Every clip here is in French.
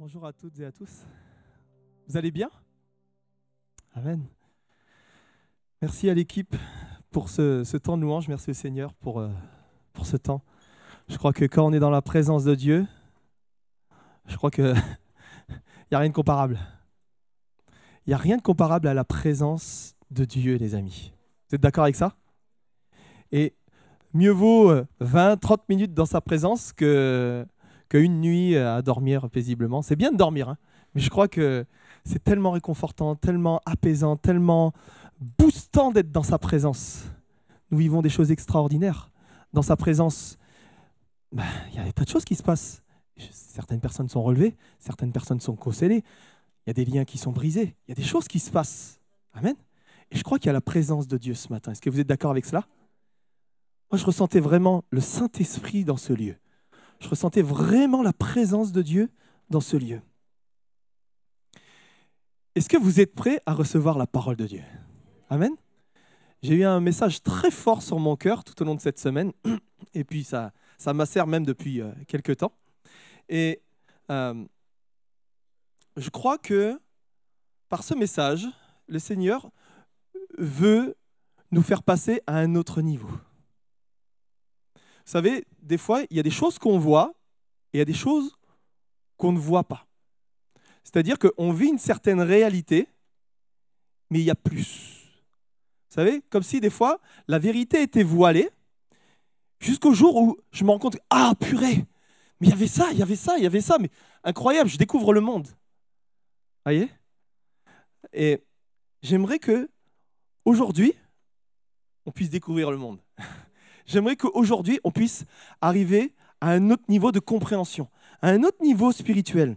Bonjour à toutes et à tous. Vous allez bien? Amen. Merci à l'équipe pour ce, temps de louange. Merci au Seigneur pour, euh, pour ce temps. Je crois que quand on est dans la présence de Dieu, je crois qu'il n'y a rien de comparable. Il n'y a rien de comparable à la présence de Dieu, les amis. Vous êtes d'accord avec ça? Et mieux vaut 20, euh, 30 minutes dans sa présence que qu'une nuit à dormir paisiblement. C'est bien de dormir, hein, mais je crois que c'est tellement réconfortant, tellement apaisant, tellement boostant d'être dans sa présence. Nous vivons des choses extraordinaires. Dans sa présence, bah, il y a des tas de choses qui se passent. Certaines personnes sont relevées, certaines personnes sont consolées, il y a des liens qui sont brisés, il y a des choses qui se passent. Amen. Et je crois qu'il y a la présence de Dieu ce matin. Est-ce que vous êtes d'accord avec cela? Moi, je ressentais vraiment le Saint-Esprit dans ce lieu je ressentais vraiment la présence de Dieu dans ce lieu. Est-ce que vous êtes prêts à recevoir la parole de Dieu? Amen. J'ai eu un message très fort sur mon cœur tout au long de cette semaine, et puis ça, ça même depuis euh, quelques temps. Et euh, je crois que par ce message, le Seigneur veut nous faire passer à un autre niveau. Savez, des fois, il y a des choses qu'on voit et il y a des choses qu'on ne voit pas. C'est-à-dire qu'on vit une certaine réalité, mais il y a plus. Vous savez, comme si des fois, la vérité était voilée, jusqu'au jour où je me rends compte, ah purée, mais il y avait ça, il y avait ça, il y avait ça, mais incroyable, je découvre le monde. Voyez? Et j'aimerais que aujourd'hui, on puisse découvrir le monde. j'aimerais qu'aujourd'hui, on puisse arriver à un autre niveau de compréhension, à un autre niveau spirituel.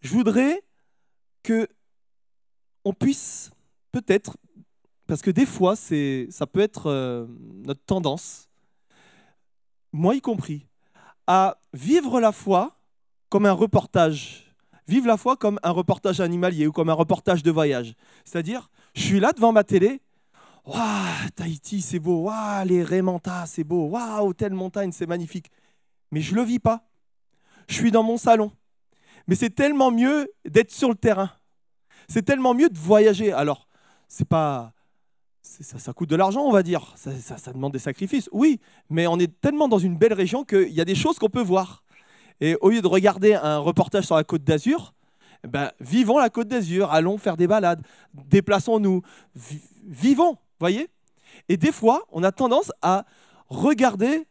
Je voudrais que on puisse peut-être, parce que des fois, ça peut être euh, notre tendance, moi y compris, à vivre la foi comme un reportage. Vivre la foi comme un reportage animalier ou comme un reportage de voyage. C'est-à-dire, je suis là devant ma télé Waouh, Tahiti, c'est beau. Waouh, les Rémentas, c'est beau. Waouh, telle montagne, c'est magnifique. Mais je ne le vis pas. Je suis dans mon salon. Mais c'est tellement mieux d'être sur le terrain. C'est tellement mieux de voyager. Alors, c'est pas. Ça, coûte de l'argent, on va dire. Ça, demande des sacrifices. Oui, mais on est tellement dans une belle région qu'il y a des choses qu'on peut voir. Et au lieu de regarder un reportage sur la côte d'Azur, ben, vivons la côte d'Azur, allons faire des balades, déplaçons-nous, vivons voyez? Et des fois, on a tendance à regarder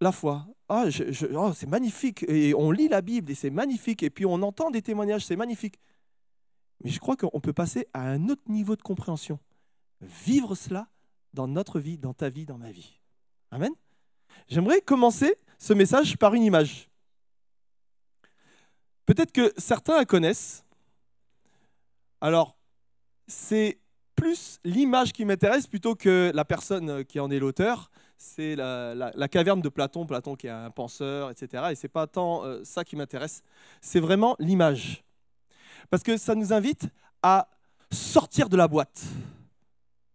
la foi. Ah, oh, c'est magnifique. Et on lit la Bible et c'est magnifique. Et puis on entend des témoignages, c'est magnifique. Mais je crois qu'on peut passer à un autre niveau de compréhension. Vivre cela dans notre vie, dans ta vie, dans ma vie. Amen? J'aimerais commencer ce message par une image. Peut-être que certains la connaissent. Alors, c'est plus l'image qui m'intéresse plutôt que la personne euh, qui en est l'auteur. C'est la, caverne de Platon, Platon qui est un penseur, etc. Et c'est pas tant euh, ça qui m'intéresse, c'est vraiment l'image. Parce que ça nous invite à sortir de la boîte.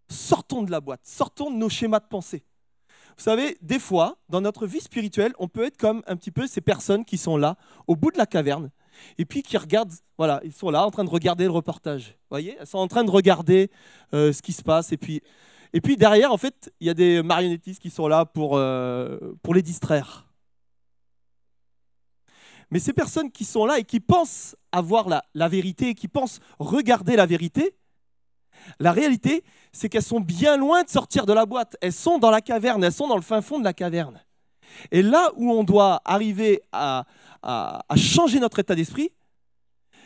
Sortons de la boîte, sortons de nos schémas de pensée. Vous savez, des fois, dans notre vie spirituelle, on peut être comme un petit peu ces personnes qui sont là, au bout de la caverne, et puis qui regardent, voilà, ils sont là en train de regarder le reportage. Vous voyez, elles sont en train de regarder euh, ce qui se passe. Et puis, et puis derrière, en fait, il y a des marionnettistes qui sont là pour, euh, pour les distraire. Mais ces personnes qui sont là et qui pensent avoir la, la vérité, qui pensent regarder la vérité, la réalité, c'est qu'elles sont bien loin de sortir de la boîte. Elles sont dans la caverne, elles sont dans le fin fond de la caverne. Et là où on doit arriver à, changer notre état d'esprit,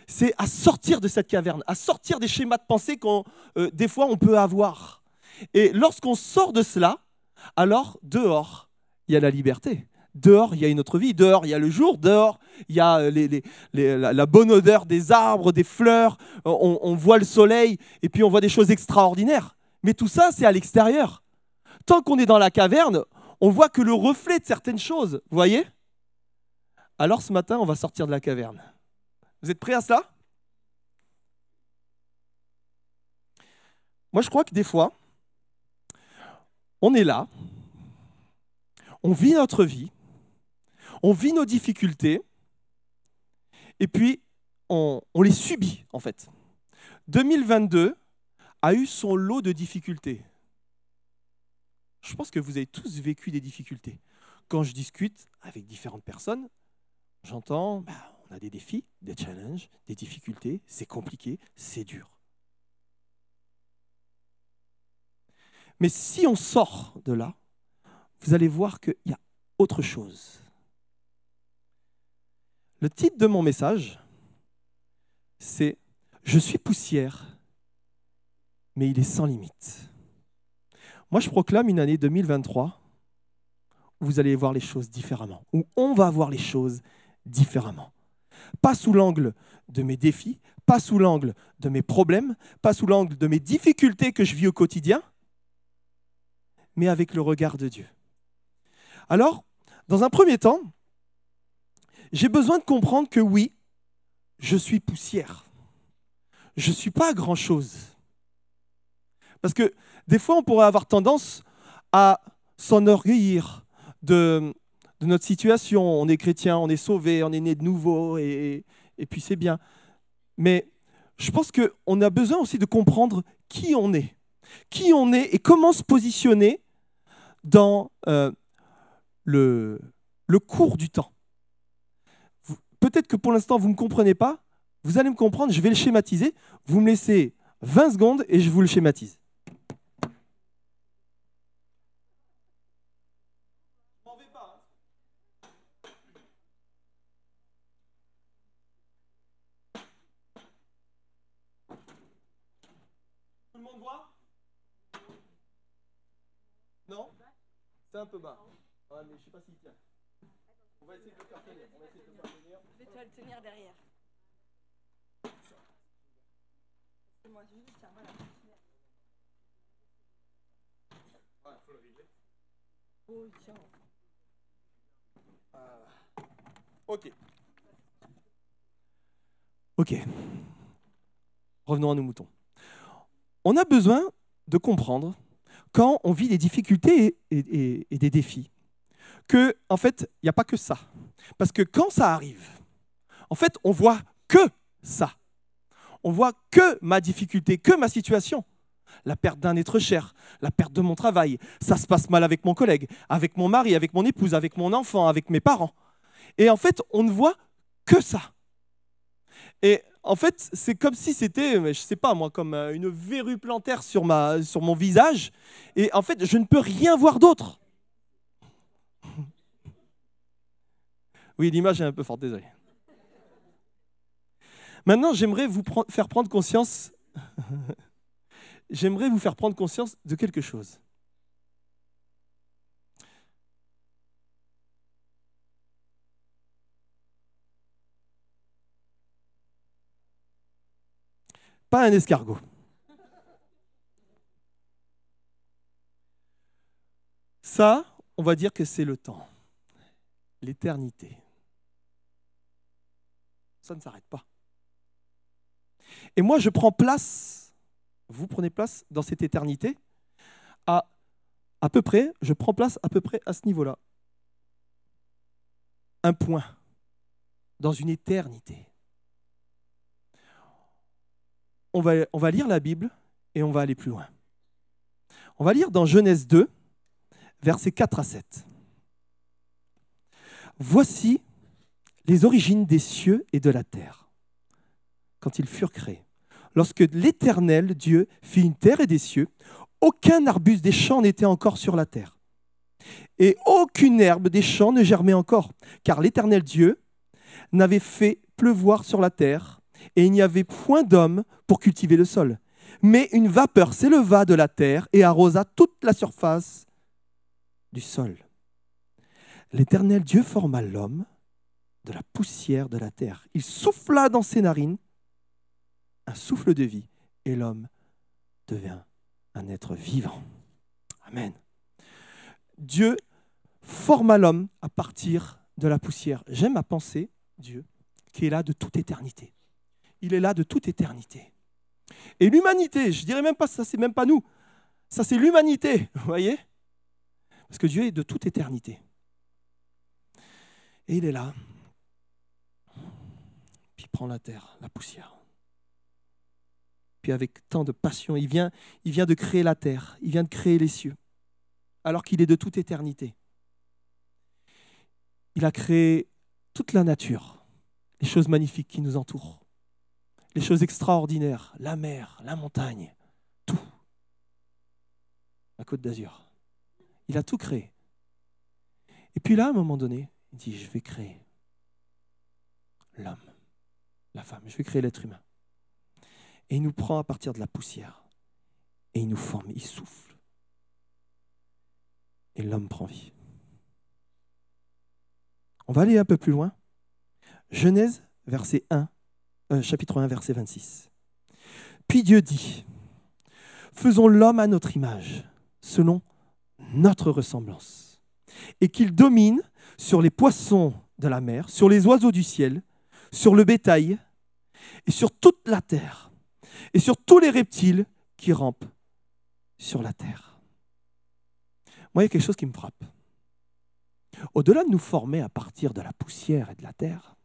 c'est à sortir de cette caverne, à sortir des schémas de pensée qu'on, euh, des fois, on peut avoir. Et lorsqu'on sort de cela, alors dehors, il y a la liberté. Dehors, il y a une autre vie. Dehors, il y a le jour. Dehors, il y a euh, la, bonne odeur des arbres, des fleurs. On, on, voit le soleil et puis on voit des choses extraordinaires. Mais tout ça, c'est à l'extérieur. Tant qu'on est dans la caverne, on voit que le reflet de certaines choses. Vous voyez? Alors ce matin, on va sortir de la caverne. Vous êtes prêts à cela? Moi, je crois que des fois, on est là, on vit notre vie, on vit nos difficultés, et puis on, on les subit en fait. 2022 a eu son lot de difficultés. Je pense que vous avez tous vécu des difficultés. Quand je discute avec différentes personnes, j'entends, bah, on a des défis, des challenges, des difficultés, c'est compliqué, c'est dur. Mais si on sort de là, vous allez voir qu'il y a autre chose. Le titre de mon message, c'est Je suis poussière, mais il est sans limite. Moi, je proclame une année 2023 où vous allez voir les choses différemment, où on va voir les choses différemment. Pas sous l'angle de mes défis, pas sous l'angle de mes problèmes, pas sous l'angle de mes difficultés que je vis au quotidien, mais avec le regard de Dieu. Alors, dans un premier temps, j'ai besoin de comprendre que oui, je suis poussière. Je ne suis pas grand-chose. Parce que des fois, on pourrait avoir tendance à s'enorgueillir de, notre situation. On est chrétien, on est sauvé, on est né de nouveau, et, et puis c'est bien. Mais je pense qu'on a besoin aussi de comprendre qui on est. Qui on est et comment se positionner dans euh, le, le cours du temps. Peut-être que pour l'instant, vous ne me comprenez pas. Vous allez me comprendre, je vais le schématiser. Vous me laissez 20 secondes et je vous le schématise. C'est un peu bas. Ouais, mais je sais pas s'il tient. On va essayer de le faire tenir. On va essayer de le faire tenir. Je vais te le tenir derrière. C'est moi, je tiens, voilà. Ouais, faut le régler. Oh, tiens. Ok. Ok. Revenons à nos moutons. On a besoin de comprendre quand on vit des difficultés et, des défis que, en fait, il n'y a pas que ça. Parce que quand ça arrive, en fait, on voit que ça. On voit que ma difficulté, que ma situation. La perte d'un être cher, la perte de mon travail, ça se passe mal avec mon collègue, avec mon mari, avec mon épouse, avec mon enfant, avec mes parents. Et en fait, on ne voit que ça. Et en fait, c'est comme si c'était, je sais pas moi, comme euh, une verrue plantaire sur, mon visage. Et en fait, je ne peux rien voir d'autre. Oui, l'image est un peu forte, désolé. Maintenant, j'aimerais vous faire prendre conscience. j'aimerais vous faire prendre conscience de quelque chose. Pas un escargot. Ça, on va dire que c'est le temps, l'éternité. Ça ne s'arrête pas. Et moi, je prends place, vous prenez place dans cette éternité, à à peu près, je prends place à peu près à ce niveau-là. Un point dans une éternité. On va, lire la Bible et on va aller plus loin. On va lire dans Genèse 2, versets 4 à 7. Voici les origines des cieux et de la terre, quand ils furent créés. Lorsque l'Éternel Dieu fit une terre et des cieux, aucun arbuste des champs n'était encore sur la terre. Et aucune herbe des champs ne germait encore, car l'Éternel Dieu n'avait fait pleuvoir sur la terre, et il n'y avait point d'homme pour cultiver le sol. Mais une vapeur s'éleva de la terre et arrosa toute la surface du sol. L'Éternel Dieu forma l'homme de la poussière de la terre. Il souffla dans ses narines un souffle de vie, et l'homme devint un être vivant. Amen. Dieu forma l'homme à partir de la poussière. J'aime à penser, Dieu, qui est là de toute éternité. Il est là de toute éternité. Et l'humanité, je dirais même pas ça, c'est même pas nous. Ça, c'est l'humanité, vous voyez? Parce que Dieu est de toute éternité. Et il est là Puis il prend la terre, la poussière. Puis avec tant de passion, il vient, il vient de créer la terre, il vient de créer les cieux, alors qu'il est de toute éternité. Il a créé toute la nature, les choses magnifiques qui nous entourent, les choses extraordinaires, la mer, la montagne, tout. La côte d'Azur. Il a tout créé. Et puis là, à un moment donné, il dit, je vais créer l'homme, la femme, je vais créer l'être humain. Et il nous prend à partir de la poussière. Et il nous forme, il souffle. Et l'homme prend vie. On va aller un peu plus loin. Genèse, verset 1, euh, chapitre 1, verset 26. Puis Dieu dit, faisons l'homme à notre image, selon notre ressemblance, et qu'il domine sur les poissons de la mer, sur les oiseaux du ciel, sur le bétail et sur toute la terre, et sur tous les reptiles qui rampent sur la terre. Moi, il y a quelque chose qui me frappe. Au-delà de nous former à partir de la poussière et de la terre,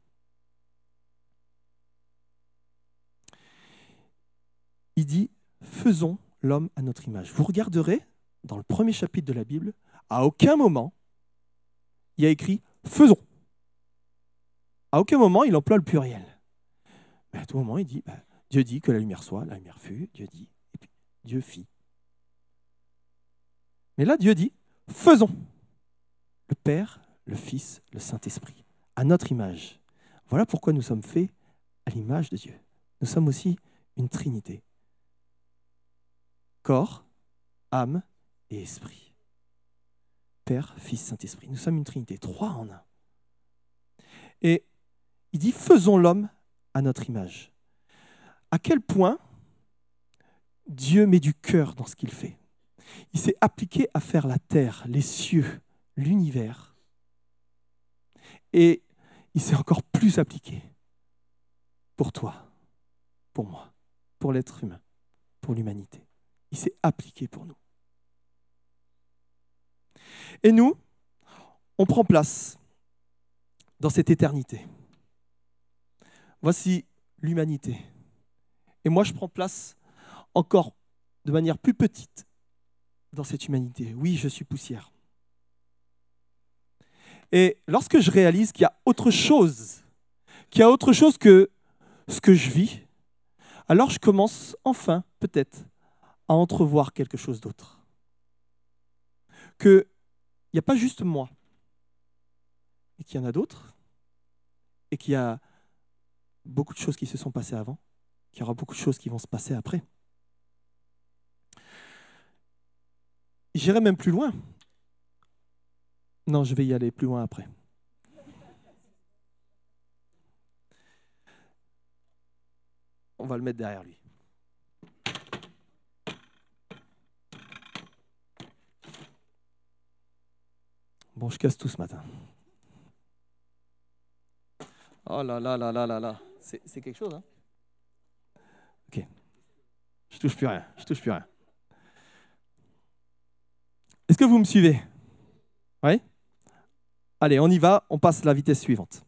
il dit, faisons l'homme à notre image. Vous regarderez dans le premier chapitre de la Bible, à aucun moment, il y a écrit faisons. À aucun moment, il emploie le pluriel. Mais à tout moment, il dit bah, Dieu dit que la lumière soit, la lumière fut, Dieu dit, et puis Dieu fit. Mais là, Dieu dit faisons. Le Père, le Fils, le Saint-Esprit, à notre image. Voilà pourquoi nous sommes faits à l'image de Dieu. Nous sommes aussi une Trinité. Corps, âme et esprit. Père, Fils, Saint-Esprit. Nous sommes une Trinité, trois en un. Et il dit, faisons l'homme à notre image. À quel point Dieu met du cœur dans ce qu'il fait. Il s'est appliqué à faire la terre, les cieux, l'univers. Et il s'est encore plus appliqué pour toi, pour moi, pour l'être humain, pour l'humanité. Il s'est appliqué pour nous. Et nous, on prend place dans cette éternité. Voici l'humanité. Et moi, je prends place encore de manière plus petite dans cette humanité. Oui, je suis poussière. Et lorsque je réalise qu'il y a autre chose, qu'il y a autre chose que ce que je vis, alors je commence enfin, peut-être, à entrevoir quelque chose d'autre. Que il n'y a pas juste moi, et qu'il y en a d'autres, et qu'il y a beaucoup de choses qui se sont passées avant, qu'il y aura beaucoup de choses qui vont se passer après. J'irai même plus loin. Non, je vais y aller plus loin après. On va le mettre derrière lui. Bon, je casse tout ce matin. Oh là là là là là là. C'est quelque chose, hein Ok. Je touche plus rien. Je touche plus rien. Est-ce que vous me suivez? Oui Allez, on y va. On passe à la vitesse suivante.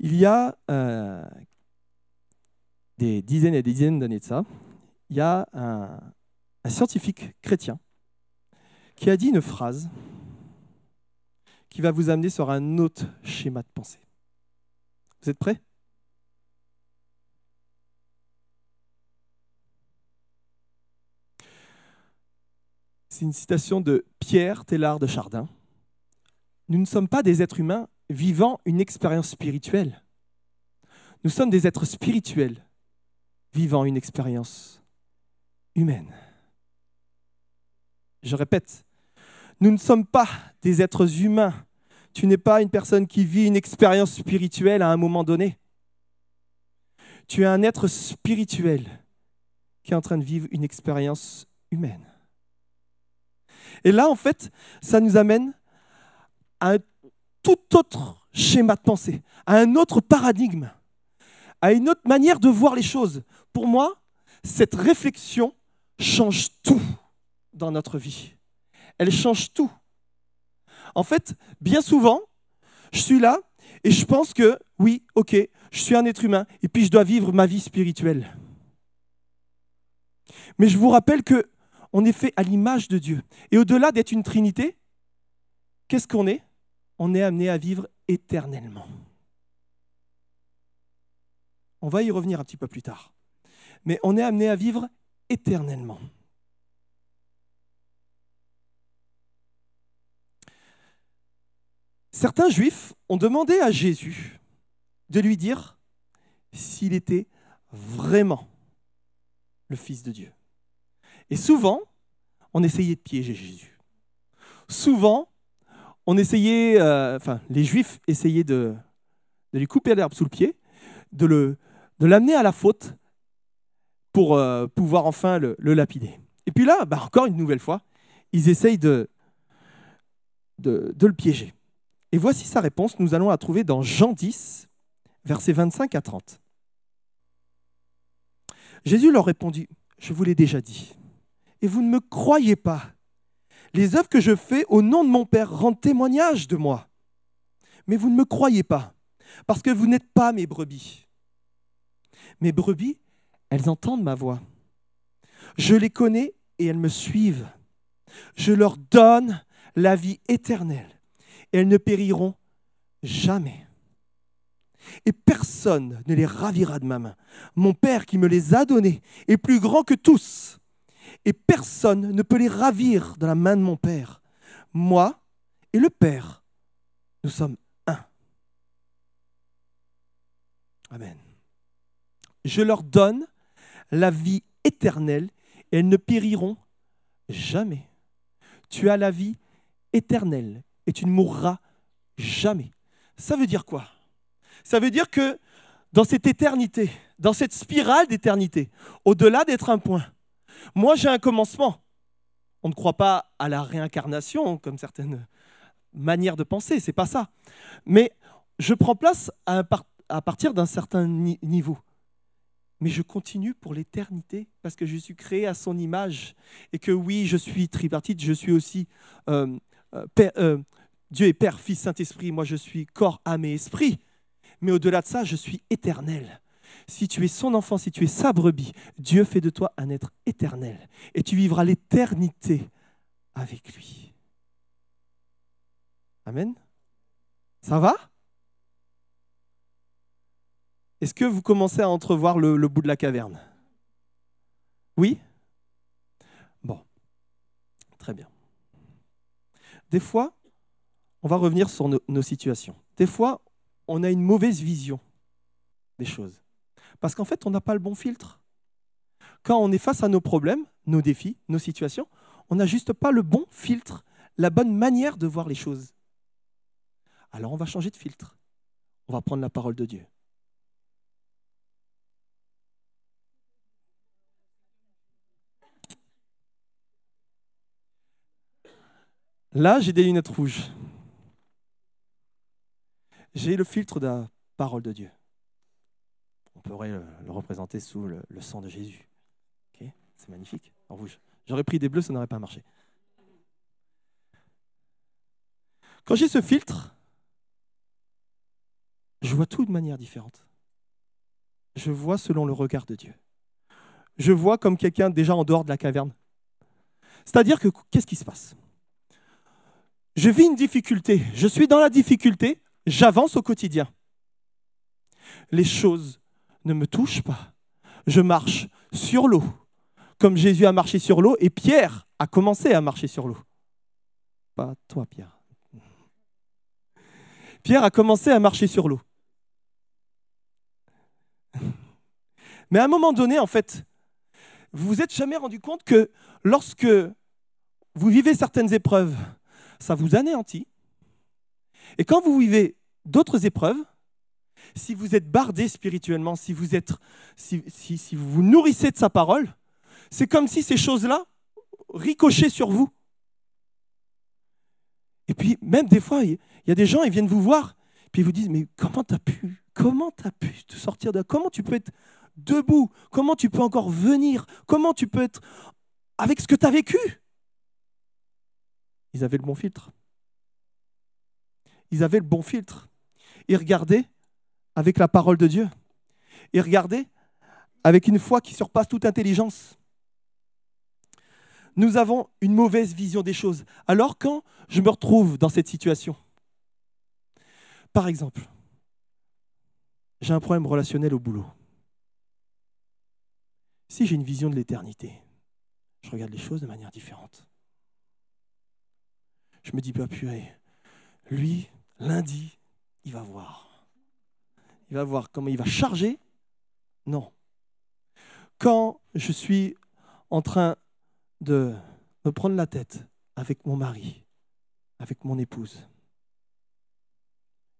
Il y a euh, des dizaines et des dizaines d'années de ça, il y a un, un scientifique chrétien qui a dit une phrase qui va vous amener sur un autre schéma de pensée. Vous êtes prêts? C'est une citation de Pierre Tellard de Chardin. Nous ne sommes pas des êtres humains vivant une expérience spirituelle. Nous sommes des êtres spirituels vivant une expérience humaine. Je répète, nous ne sommes pas des êtres humains. Tu n'es pas une personne qui vit une expérience spirituelle à un moment donné. Tu es un être spirituel qui est en train de vivre une expérience humaine. Et là, en fait, ça nous amène à un tout autre schéma de pensée, à un autre paradigme, à une autre manière de voir les choses. Pour moi, cette réflexion change tout dans notre vie elle change tout. En fait, bien souvent, je suis là Et je pense que, oui, ok, je suis un être humain, et puis je dois vivre ma vie spirituelle. Mais je vous rappelle que on est fait à l'image de Dieu. Et au-delà d'être une trinité, qu'est-ce qu'on est? On est amené à vivre éternellement. On va y revenir un petit peu plus tard. Mais on est amené à vivre éternellement. Certains juifs ont demandé à Jésus de lui dire s'il était vraiment le Fils de Dieu. Et souvent, on essayait de piéger Jésus. Souvent, on essayait, euh, enfin, les Juifs essayaient de, lui couper l'herbe sous le pied, de, l'amener à la faute pour euh, pouvoir enfin le, lapider. Et puis là, bah, encore une nouvelle fois, ils essayent de, le piéger. Et voici sa réponse, nous allons la trouver dans Jean 10, versets 25 à 30. Jésus leur répondit, je vous l'ai déjà dit, et vous ne me croyez pas. Les œuvres que je fais au nom de mon Père rendent témoignage de moi. Mais vous ne me croyez pas, parce que vous n'êtes pas mes brebis. Mes brebis, elles entendent ma voix. Je les connais et elles me suivent. Je leur donne la vie éternelle elles ne périront jamais. Et personne ne les ravira de ma main. Mon Père qui me les a donnés est plus grand que tous et personne ne peut les ravir de la main de mon Père. Moi et le Père, nous sommes un. Amen. Je leur donne la vie éternelle et elles ne périront jamais. Tu as la vie éternelle et tu ne mourras jamais. Ça veut dire quoi? Ça veut dire que dans cette éternité, dans cette spirale d'éternité, au-delà d'être un point, moi, j'ai un commencement. On ne croit pas à la réincarnation, comme certaines manières de penser, c'est pas ça. Mais je prends place à, partir d'un certain niveau. Mais je continue pour l'éternité parce que je suis créé à son image et que oui, je suis tripartite, je suis aussi euh, euh, euh, Dieu est Père, Fils, Saint-Esprit. Moi, je suis corps, âme et esprit. Mais au-delà de ça, je suis éternel si tu es son enfant, si tu es sa brebis, Dieu fait de toi un être éternel. Et tu vivras l'éternité avec lui. Amen. Ça va? Est-ce que vous commencez à entrevoir le, le bout de la caverne? Oui? Bon. Très bien. Des fois, on va revenir sur nos, situations. Des fois, on a une mauvaise vision des choses. Parce qu'en fait, on n'a pas le bon filtre. Quand on est face à nos problèmes, nos défis, nos situations, on n'a juste pas le bon filtre, la bonne manière de voir les choses. Alors on va changer de filtre. On va prendre la parole de Dieu. Là, j'ai des lunettes rouges. J'ai le filtre de la parole de Dieu pourrait le, représenter sous le, sang de Jésus. C'est magnifique, en rouge. J'aurais pris des bleus, ça n'aurait pas marché. Quand j'ai ce filtre, je vois tout de manière différente. Je vois selon le regard de Dieu. Je vois comme quelqu'un déjà en dehors de la caverne. C'est-à-dire que qu'est-ce qui se passe? Je vis une difficulté, je suis dans la difficulté, j'avance au quotidien. Les choses ne me touche pas. Je marche sur l'eau, comme Jésus a marché sur l'eau et Pierre a commencé à marcher sur l'eau. Pas toi, Pierre. Pierre a commencé à marcher sur l'eau. Mais à un moment donné, en fait, vous vous êtes jamais rendu compte que lorsque vous vivez certaines épreuves, ça vous anéantit. Et quand vous vivez d'autres épreuves, si vous êtes bardé spirituellement, si vous, êtes, si, si, vous vous nourrissez de sa parole, c'est comme si ces choses-là ricochaient sur vous. Et puis, même des fois, il y a des gens, ils viennent vous voir, puis ils vous disent, mais comment tu as pu Comment tu as pu te sortir de Comment tu peux être debout? Comment tu peux encore venir? Comment tu peux être avec ce que tu as vécu? Ils avaient le bon filtre. Ils avaient le bon filtre. et regardez avec la parole de Dieu. Et regardez avec une foi qui surpasse toute intelligence. Nous avons une mauvaise vision des choses. Alors quand je me retrouve dans cette situation, par exemple, j'ai un problème relationnel au boulot. Si j'ai une vision de l'éternité, je regarde les choses de manière différente. Je me dis, pas purée, lui, lundi, il va voir. Il va voir comment il va charger? Non. Quand je suis en train de me prendre la tête avec mon mari, avec mon épouse,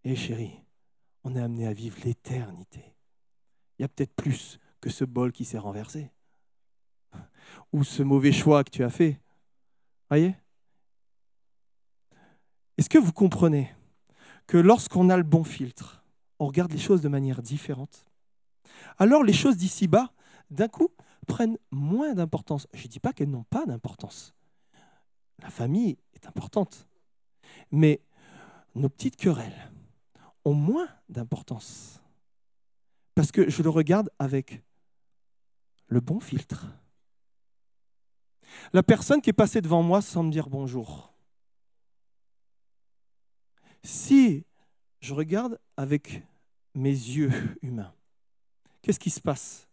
et chérie, on est amené à vivre l'éternité. Il y a peut-être plus que ce bol qui s'est renversé. Ou ce mauvais choix que tu as fait. Voyez? Est-ce que vous comprenez? Que lorsqu'on a le bon filtre, on regarde les choses de manière différente Alors les choses d'ici-bas, d'un coup, prennent moins d'importance. Je ne dis pas qu'elles n'ont pas d'importance. La famille est importante. Mais nos petites querelles, ont moins d'importance. Parce que je le regarde avec le bon filtre. La personne qui est passée devant moi sans me dire bonjour. Si je regarde avec mes yeux humains, qu'est-ce qui se passe?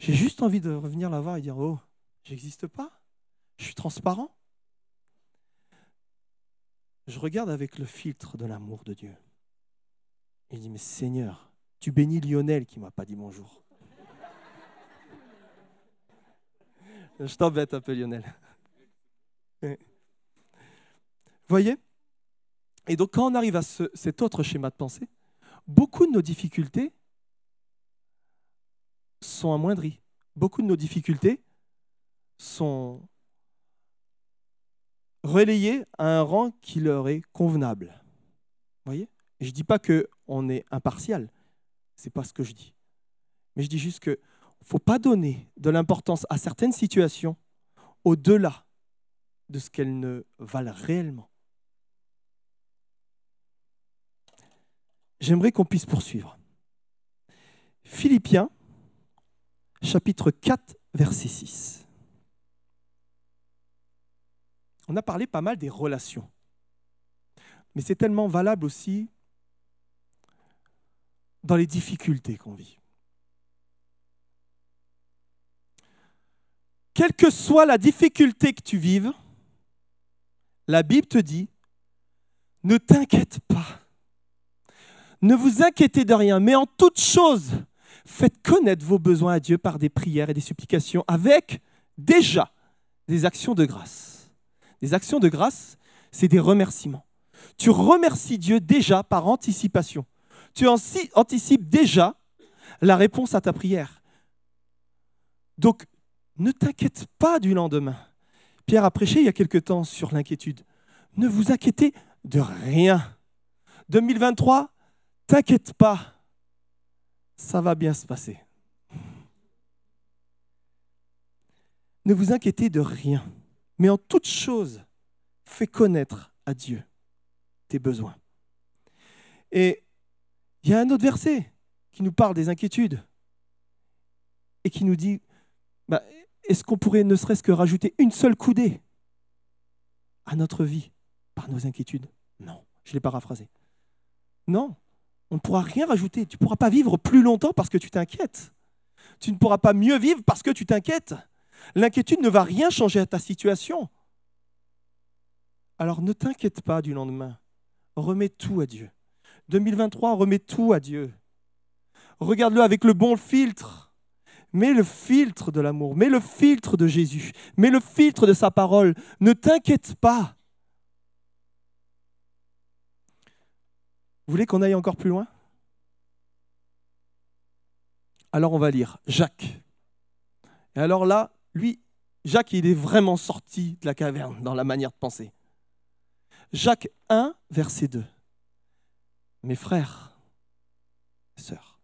J'ai juste envie de revenir la voir et dire Oh, j'existe pas? Je suis transparent? Je regarde avec le filtre de l'amour de Dieu. Il dit, mais Seigneur, tu bénis Lionel qui ne m'a pas dit bonjour. Je t'embête un peu, Lionel. Voyez? Et donc, quand on arrive à cet autre schéma de pensée, beaucoup de nos difficultés sont amoindries. Beaucoup de nos difficultés sont relayées à un rang qui leur est convenable. Voyez? Je ne dis pas qu'on est impartial, ce n'est pas ce que je dis. Mais je dis juste qu'il ne faut pas donner de l'importance à certaines situations au-delà de ce qu'elles ne valent réellement. J'aimerais qu'on puisse poursuivre. Philippiens, chapitre 4, verset 6. On a parlé pas mal des relations. Mais c'est tellement valable aussi dans les difficultés qu'on vit. Quelle que soit la difficulté que tu vives, la Bible te dit, ne t'inquiète pas. Ne vous inquiétez de rien, mais en toute chose, faites connaître vos besoins à Dieu par des prières et des supplications avec déjà des actions de grâce. Des actions de grâce, c'est des remerciements. Tu remercies Dieu déjà par anticipation tu anticipes déjà la réponse à ta prière. Donc, ne t'inquiète pas du lendemain. Pierre a prêché il y a quelque temps sur l'inquiétude. Ne vous inquiétez de rien. 2023, t'inquiète pas, ça va bien se passer. Ne vous inquiétez de rien, mais en toute chose, fais connaître à Dieu tes besoins. Et il y a un autre verset qui nous parle des inquiétudes et qui nous dit, bah, est-ce qu'on pourrait ne serait-ce que rajouter une seule coudée à notre vie par nos inquiétudes? Non, je l'ai paraphrasé. Non, on ne pourra rien rajouter. Tu ne pourras pas vivre plus longtemps parce que tu t'inquiètes. Tu ne pourras pas mieux vivre parce que tu t'inquiètes. L'inquiétude ne va rien changer à ta situation. Alors ne t'inquiète pas du lendemain. Remets tout à Dieu. 2023, remet tout à Dieu. Regarde-le avec le bon filtre. Mets le filtre de l'amour, mets le filtre de Jésus, mets le filtre de sa parole. Ne t'inquiète pas. Vous voulez qu'on aille encore plus loin? Alors on va lire Jacques. Et alors là, lui, Jacques, il est vraiment sorti de la caverne dans la manière de penser. Jacques 1, verset 2 mes frères, sœurs,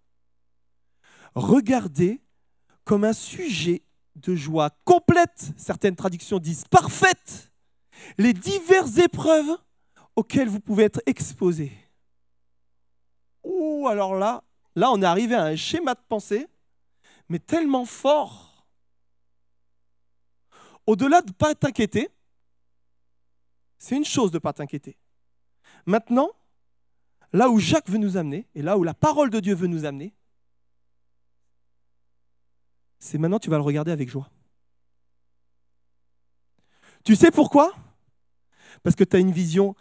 regardez comme un sujet de joie complète, certaines traductions disent parfaite, les diverses épreuves auxquelles vous pouvez être exposés. Alors là, là, on est arrivé à un schéma de pensée, mais tellement fort. Au-delà de ne pas t'inquiéter, c'est une chose de ne pas t'inquiéter. Maintenant, là où Jacques veut nous amener, et là où la parole de Dieu veut nous amener, c'est maintenant tu vas le regarder avec joie. Tu sais pourquoi? Parce que tu as une vision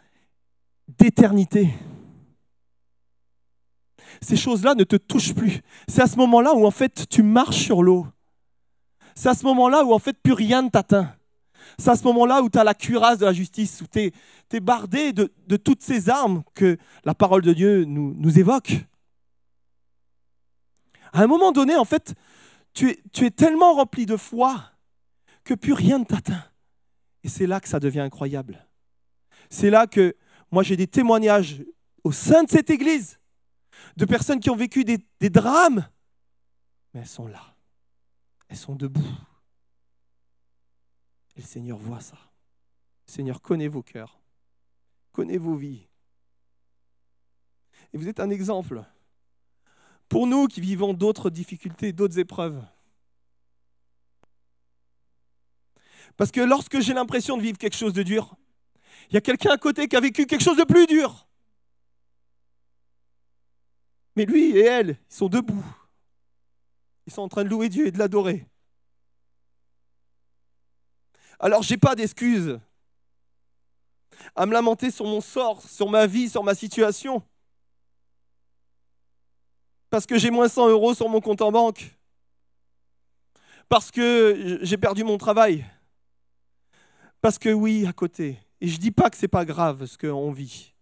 d'éternité. Ces choses-là ne te touchent plus. C'est à ce moment-là où en fait tu marches sur l'eau. C'est à ce moment-là où en fait plus rien ne t'atteint. C'est à ce moment-là où tu as la cuirasse de la justice, où tu es, bardé de, toutes ces armes que la parole de Dieu nous, évoque. À un moment donné, en fait, tu es tellement rempli de foi que plus rien ne t'atteint. Et c'est là que ça devient incroyable. C'est là que moi j'ai des témoignages au sein de cette église de personnes qui ont vécu des, drames, mais elles sont là. Elles sont debout. Et le Seigneur voit ça. Le Seigneur connaît vos cœurs, connaît vos vies. Et vous êtes un exemple pour nous qui vivons d'autres difficultés, d'autres épreuves. Parce que lorsque j'ai l'impression de vivre quelque chose de dur, il y a quelqu'un à côté qui a vécu quelque chose de plus dur. Mais lui et elle, ils sont debout. Ils sont en train de louer Dieu et de l'adorer. Alors j'ai pas d'excuses à me lamenter sur mon sort, sur ma vie, sur ma situation. Parce que j'ai moins 100 euros sur mon compte en banque. Parce que j'ai perdu mon travail. Parce que oui, à côté. Et je ne dis pas que ce n'est pas grave ce qu'on vit.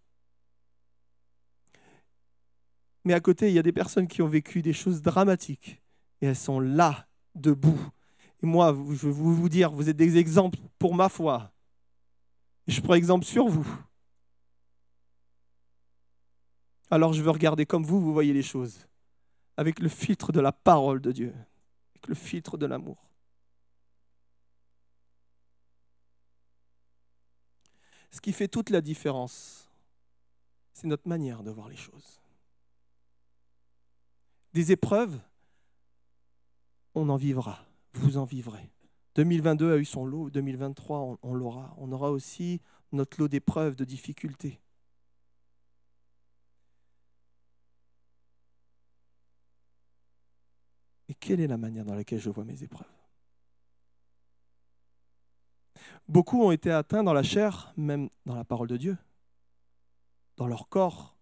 Mais à côté, il y a des personnes qui ont vécu des choses dramatiques. Et elles sont là, debout. Et moi, je veux vous dire, vous êtes des exemples pour ma foi. Je prends exemple sur vous. Alors je veux regarder comme vous, vous voyez les choses. Avec le filtre de la parole de Dieu. Avec le filtre de l'amour. Ce qui fait toute la différence, c'est notre manière de voir les choses. Des épreuves, on en vivra, vous en vivrez. 2022 a eu son lot, 2023 on, l'aura. On aura aussi notre lot d'épreuves, de difficultés. Et quelle est la manière dans laquelle je vois mes épreuves? Beaucoup ont été atteints dans la chair, même dans la parole de Dieu. Dans leur corps,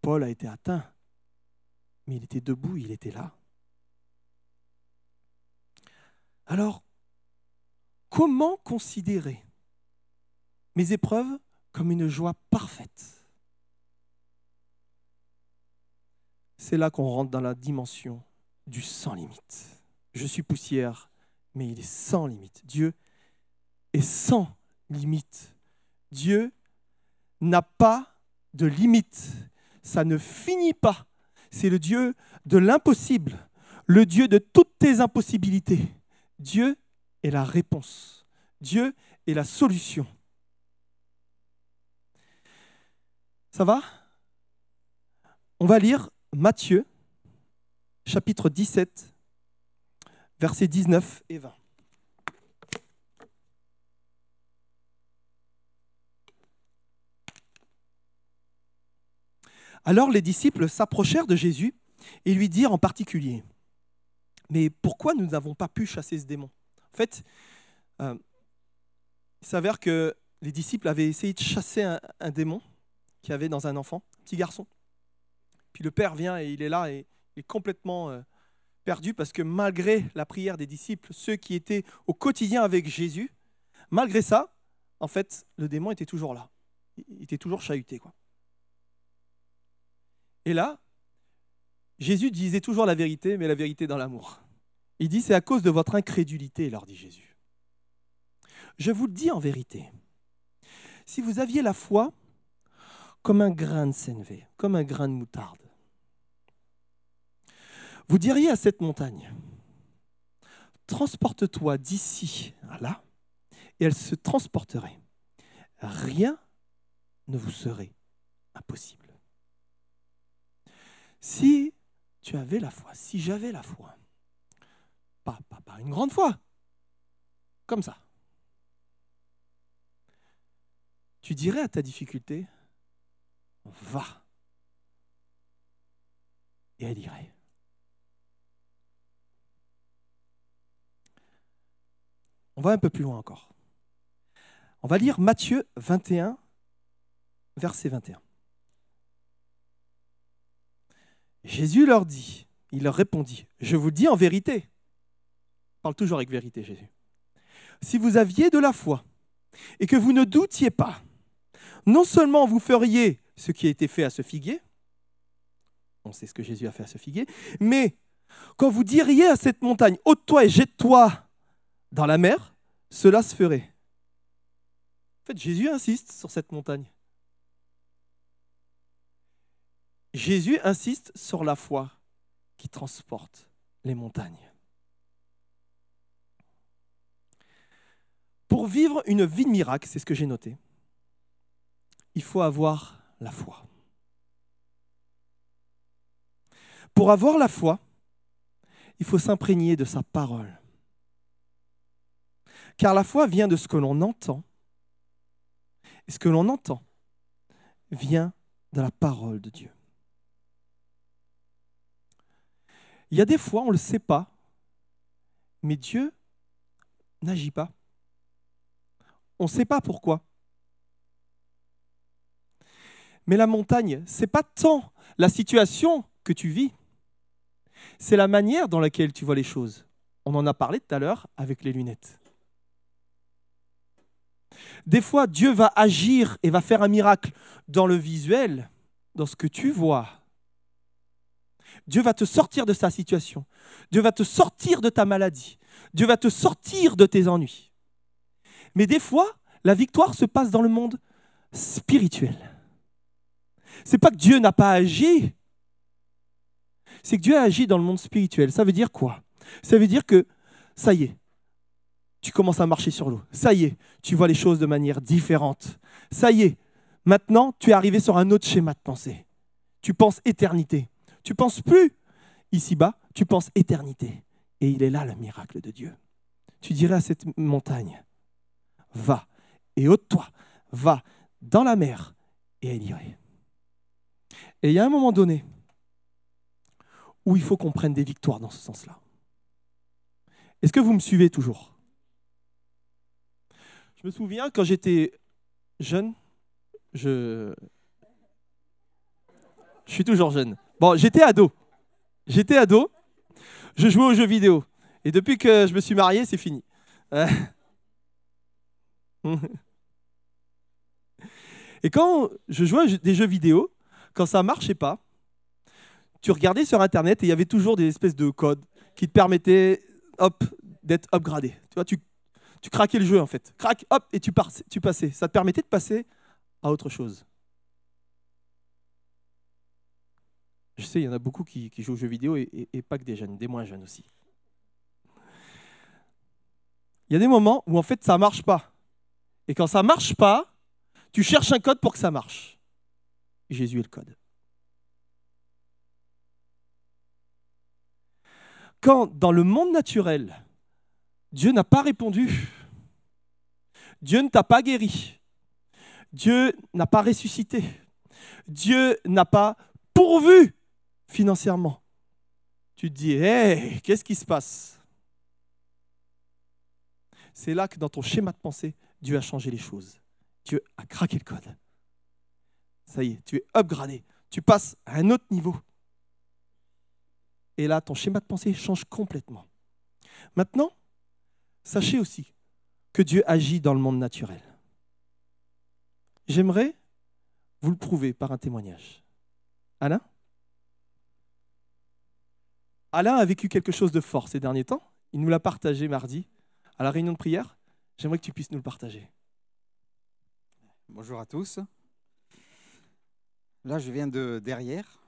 Paul a été atteint, mais il était debout, il était là. Alors, comment considérer mes épreuves comme une joie parfaite? C'est là qu'on rentre dans la dimension du sans limite. Je suis poussière, mais il est sans limite. Dieu est sans limite. Dieu n'a pas de limite. Ça ne finit pas. C'est le Dieu de l'impossible, le Dieu de toutes tes impossibilités. Dieu est la réponse. Dieu est la solution. Ça va? On va lire Matthieu, chapitre 17, versets 19 et 20. Alors les disciples s'approchèrent de Jésus et lui dirent en particulier, mais pourquoi nous n'avons pas pu chasser ce démon? En fait, euh, il s'avère que les disciples avaient essayé de chasser un, démon qui avait dans un enfant, un petit garçon. Puis le père vient et il est là et il est complètement euh, perdu parce que malgré la prière des disciples, ceux qui étaient au quotidien avec Jésus, malgré ça, en fait, le démon était toujours là. Il était toujours chahuté. Quoi. Et là, Jésus disait toujours la vérité, mais la vérité dans l'amour. Il dit, c'est à cause de votre incrédulité, leur dit Jésus. Je vous le dis en vérité, si vous aviez la foi comme un grain de sénévé, comme un grain de moutarde, vous diriez à cette montagne, transporte-toi d'ici à là, et elle se transporterait. Rien ne vous serait impossible. Si tu avais la foi, si j'avais la foi, pas, pas, pas une grande foi, comme ça, tu dirais à ta difficulté, va. Et elle irait. On va un peu plus loin encore. On va lire Matthieu 21, verset 21. Jésus leur dit, il leur répondit, je vous dis en vérité, parle toujours avec vérité Jésus, si vous aviez de la foi et que vous ne doutiez pas, non seulement vous feriez ce qui a été fait à ce figuier, on sait ce que Jésus a fait à ce figuier, mais quand vous diriez à cette montagne, ôte-toi et jette-toi dans la mer, cela se ferait. En fait, Jésus insiste sur cette montagne. Jésus insiste sur la foi qui transporte les montagnes. Pour vivre une vie de miracle, c'est ce que j'ai noté, il faut avoir la foi. Pour avoir la foi, il faut s'imprégner de sa parole. Car la foi vient de ce que l'on entend, et ce que l'on entend vient de la parole de Dieu. Il y a des fois, on ne le sait pas, mais Dieu n'agit pas. On ne sait pas pourquoi. Mais la montagne, c'est pas tant la situation que tu vis, c'est la manière dans laquelle tu vois les choses. On en a parlé tout à l'heure avec les lunettes. Des fois, Dieu va agir et va faire un miracle dans le visuel, dans ce que tu vois. Dieu va te sortir de sa situation. Dieu va te sortir de ta maladie. Dieu va te sortir de tes ennuis. Mais des fois, la victoire se passe dans le monde spirituel. C'est pas que Dieu n'a pas agi, c'est que Dieu a agi dans le monde spirituel. Ça veut dire quoi? Ça veut dire que ça y est, tu commences à marcher sur l'eau. Ça y est, tu vois les choses de manière différente. Ça y est, maintenant, tu es arrivé sur un autre schéma de pensée. Tu penses éternité. Tu penses plus ici-bas, tu penses éternité. Et il est là le miracle de Dieu. Tu dirais à cette montagne, va et ôte-toi, va dans la mer et elle irait. Et il y a un moment donné où il faut qu'on prenne des victoires dans ce sens-là. Est-ce que vous me suivez toujours? Je me souviens quand j'étais jeune, je... je suis toujours jeune. Bon, j'étais ado. J'étais ado, je jouais aux jeux vidéo. Et depuis que je me suis marié, c'est fini. Et quand je jouais à des jeux vidéo, quand ça marchait pas, tu regardais sur Internet et il y avait toujours des espèces de codes qui te permettaient hop, d'être upgradé. Tu vois, tu, tu craquais le jeu en fait. Crac, hop, et tu, tu passais. Ça te permettait de passer à autre chose. Il y en a beaucoup qui, jouent aux jeux vidéo et, pas que des jeunes, des moins jeunes aussi. Il y a des moments où en fait ça marche pas. Et quand ça marche pas, tu cherches un code pour que ça marche. Jésus est le code. Quand dans le monde naturel, Dieu n'a pas répondu, Dieu ne t'a pas guéri, Dieu n'a pas ressuscité, Dieu n'a pas pourvu financièrement, tu te dis, hé, qu'est-ce qui se passe? C'est là que dans ton schéma de pensée, Dieu a changé les choses. Dieu a craqué le code. Ça y est, tu es upgradé. Tu passes à un autre niveau. Et là, ton schéma de pensée change complètement. Maintenant, sachez aussi que Dieu agit dans le monde naturel. J'aimerais vous le prouver par un témoignage. Alain? Alain a vécu quelque chose de fort ces derniers temps. Il nous l'a partagé mardi à la réunion de prière. J'aimerais que tu puisses nous le partager. Bonjour à tous. Là, je viens de derrière.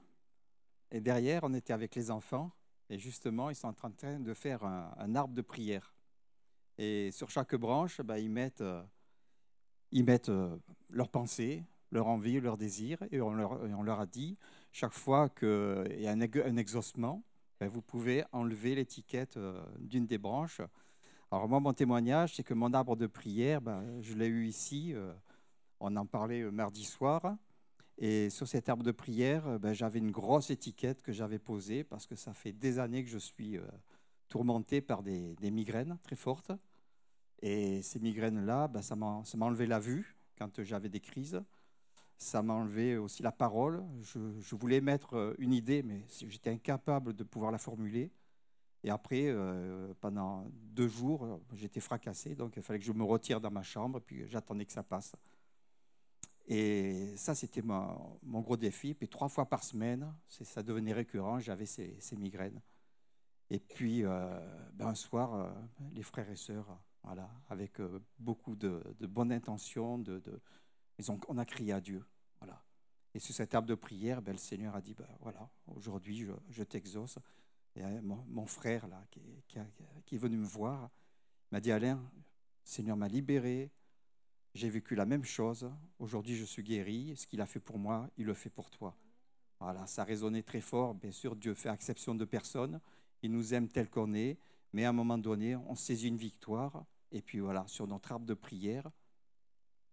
Et derrière, on était avec les enfants. Et justement, ils sont en train de faire un, arbre de prière. Et sur chaque branche, bah, ils mettent, euh, euh, leurs pensées, leur envie, leurs désirs. Et on leur, leur a dit, chaque fois qu'il y a un, un exaucement, ben, vous pouvez enlever l'étiquette euh, d'une des branches. Alors moi, mon témoignage, c'est que mon arbre de prière, ben, je l'ai eu ici, euh, on en parlait euh, mardi soir, et sur cet arbre de prière, ben, j'avais une grosse étiquette que j'avais posée parce que ça fait des années que je suis euh, tourmenté par des, migraines très fortes. Et ces migraines-là, ça m'a enlevé la vue quand j'avais des crises. Ça m'a enlevé aussi la parole. Je, voulais mettre euh, une idée, mais j'étais incapable de pouvoir la formuler. Et après, euh, pendant deux jours, j'étais fracassé. Donc, il fallait que je me retire dans ma chambre, puis j'attendais que ça passe. Et ça, c'était mon, gros défi. Puis trois fois par semaine, ça devenait récurrent, j'avais ces, migraines. Et puis, euh, ben, un soir, les frères et sœurs, voilà, avec beaucoup de, bonnes intentions, de- on a crié à Dieu. Voilà. Et sur cette table de prière, ben, le Seigneur a dit, ben, voilà, aujourd'hui, je, t'exauce. Et euh, mon, frère, là, qui est venu me voir, m'a dit, Alain, le Seigneur m'a libéré, j'ai vécu la même chose. Aujourd'hui, je suis guéri. Ce qu'il a fait pour moi, il le fait pour toi. Voilà, ça résonnait très fort. Bien sûr, Dieu fait exception de personne. Il nous aime tel qu'on est. Mais à un moment donné, on saisit une victoire. Et puis voilà, sur notre arbre de prière,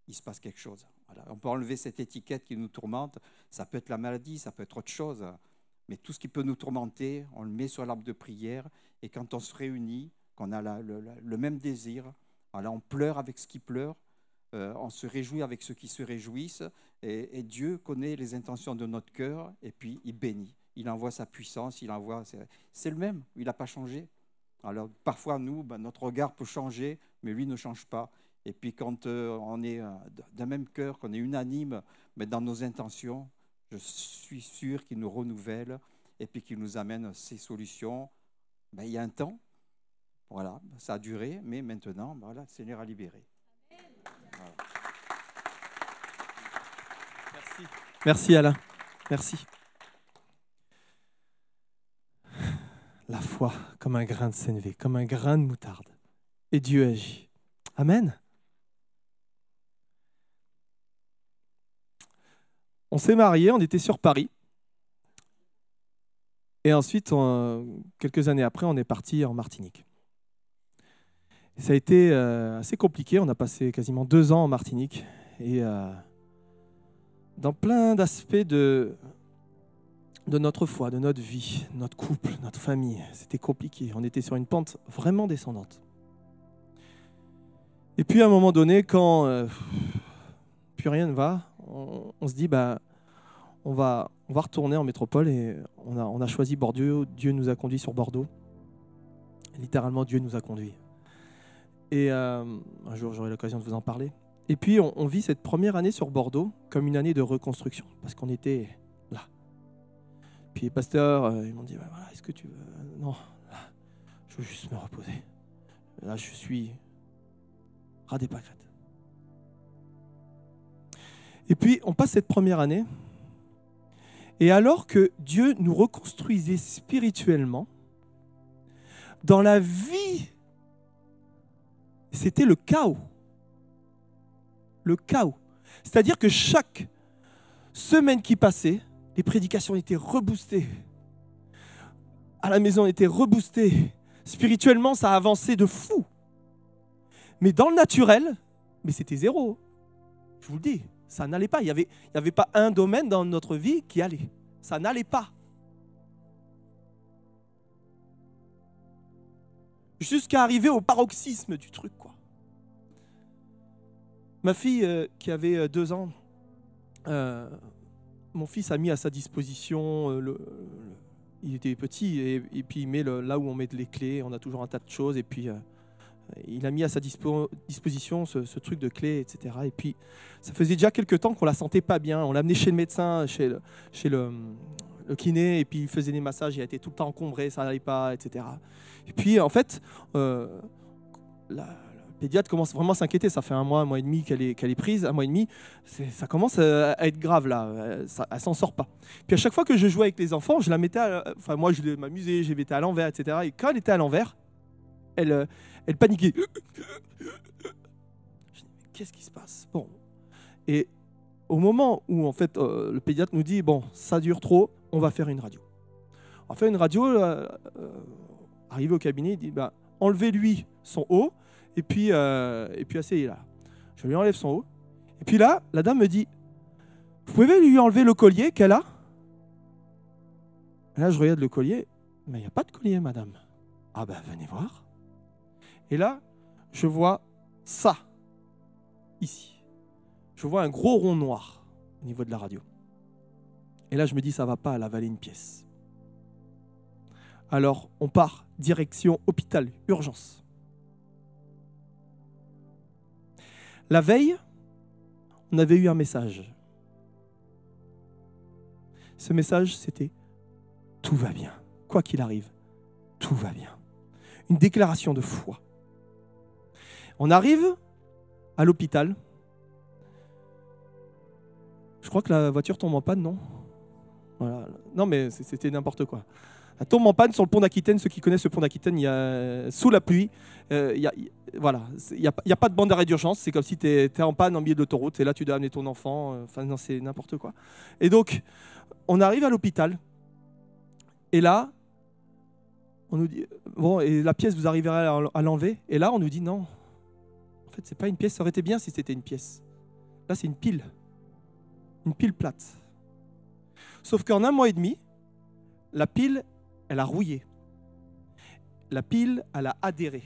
il se passe quelque chose. On peut enlever cette étiquette qui nous tourmente. Ça peut être la maladie, ça peut être autre chose. Mais tout ce qui peut nous tourmenter, on le met sur l'arbre de prière. Et quand on se réunit, qu'on a le, même désir, on pleure avec ce qui pleure. Euh, on se réjouit avec ceux qui se réjouissent, et, Dieu connaît les intentions de notre cœur, et puis il bénit. Il envoie sa puissance, il envoie. C'est c'est le même, il n'a pas changé. Alors parfois, nous, ben, notre regard peut changer, mais lui ne change pas. Et puis quand euh, on est euh, d'un même cœur, qu'on est unanime mais dans nos intentions, je suis sûr qu'il nous renouvelle et puis qu'il nous amène ces solutions. Ben, il y a un temps, voilà, ça a duré, mais maintenant, ben, voilà, le Seigneur a libéré. Merci. Merci Alain. Merci. La foi comme un grain de sénévé, comme un grain de moutarde. Et Dieu agit. Amen. On s'est mariés, on était sur Paris. Et ensuite, quelques années après, on est parti en Martinique. Ça a été euh, assez compliqué. On a passé quasiment deux ans en Martinique. Et euh, dans plein d'aspects de, de notre foi, de notre vie, notre couple, notre famille. C'était compliqué. On était sur une pente vraiment descendante. Et puis à un moment donné, quand euh, plus rien ne va, on, se dit bah on va on va retourner en métropole et on a choisi Bordeaux. Dieu nous a conduits sur Bordeaux. Littéralement, Dieu nous a conduits. Et euh, un jour, j'aurai l'occasion de vous en parler. Et puis, on, vit cette première année sur Bordeaux comme une année de reconstruction, parce qu'on était là. Puis les pasteurs, euh, ils m'ont dit, Bah, voilà, est-ce que tu veux... Non, là, je veux juste me reposer. Là, je suis ras des pâquerettes. Et puis, on passe cette première année, et alors que Dieu nous reconstruisait spirituellement, dans la vie, c'était le chaos le chaos. C'est-à-dire que chaque semaine qui passait, les prédications étaient reboostées. À la maison, on était reboosté. Spirituellement, ça avançait de fou. Mais dans le naturel, mais c'était zéro. Je vous le dis, ça n'allait pas. Il n'y avait, avait pas un domaine dans notre vie qui allait. Ça n'allait pas. Jusqu'à arriver au paroxysme du truc, quoi. Ma fille, euh, qui avait euh, deux ans, euh, mon fils a mis à sa disposition, le- il était petit, et, puis il met là où on met les clés, on a toujours un tas de choses, et puis il a mis à sa dispo- disposition ce, truc de clés, etc. Et puis ça faisait déjà quelques temps qu'on la sentait pas bien, on l'a chez le médecin, chez le, chez le, le kiné, et puis il faisait des massages, il a été tout le temps encombré, ça n'allait pas, etc. Et puis en fait, euh, la, pédiatre commence vraiment à s'inquiéter. Ça fait un mois, un mois et demi qu'elle est, prise, un mois et demi. Ça commence à, à être grave là. Euh, Ça, elle s'en sort pas. Puis à chaque fois que je jouais avec les enfants, je la mettais. à- Enfin, moi, je m'amusais, les mettais à l'envers, etc. Et quand elle était à l'envers, elle, euh, elle paniquait. Qu'est-ce qui se passe? Et au moment où en fait euh, le pédiatre nous dit bon, ça dure trop, on va faire une radio. On faire une radio. euh, euh, arrivé au cabinet, il dit bah, enlevez-lui son haut et puis et puis asseyez là. Je lui enlève son haut. Et puis là, la dame me dit vous pouvez lui enlever le collier qu'elle a? Là, je regarde le collier, mais il n'y a pas de collier, madame. Ah ben, venez voir. Et là, je vois ça, ici. Je vois un gros rond noir au niveau de la radio. Et là, je me dis, ça va pas, elle a une pièce. Alors, on part, direction hôpital, urgence. La veille, on avait eu un message. Ce message, c'était Tout va bien. Quoi qu'il arrive, tout va bien. Une déclaration de foi. On arrive à l'hôpital. Je crois que la voiture tombe en panne, non? Non, mais c'était n'importe quoi. Elle tombe en panne sur le pont d'Aquitaine. Ceux qui connaissent le pont d'Aquitaine, a, sous la pluie, euh, voilà, il n'y a, pas- de bande d'arrêt d'urgence. C'est comme si tu étais en panne en milieu d'autoroute et là, tu dois amener ton enfant. euh, Enfin, non, c'est n'importe quoi. Et donc, on arrive à l'hôpital. Et là, on nous dit bon, et la pièce, vous arriverez à l'enlever. Et là, on nous dit non. C'est pas une pièce. Ça aurait été bien si c'était une pièce. Là, c'est une pile, une pile plate. Sauf qu'en un mois et demi, la pile, elle a rouillé. La pile, elle a adhéré.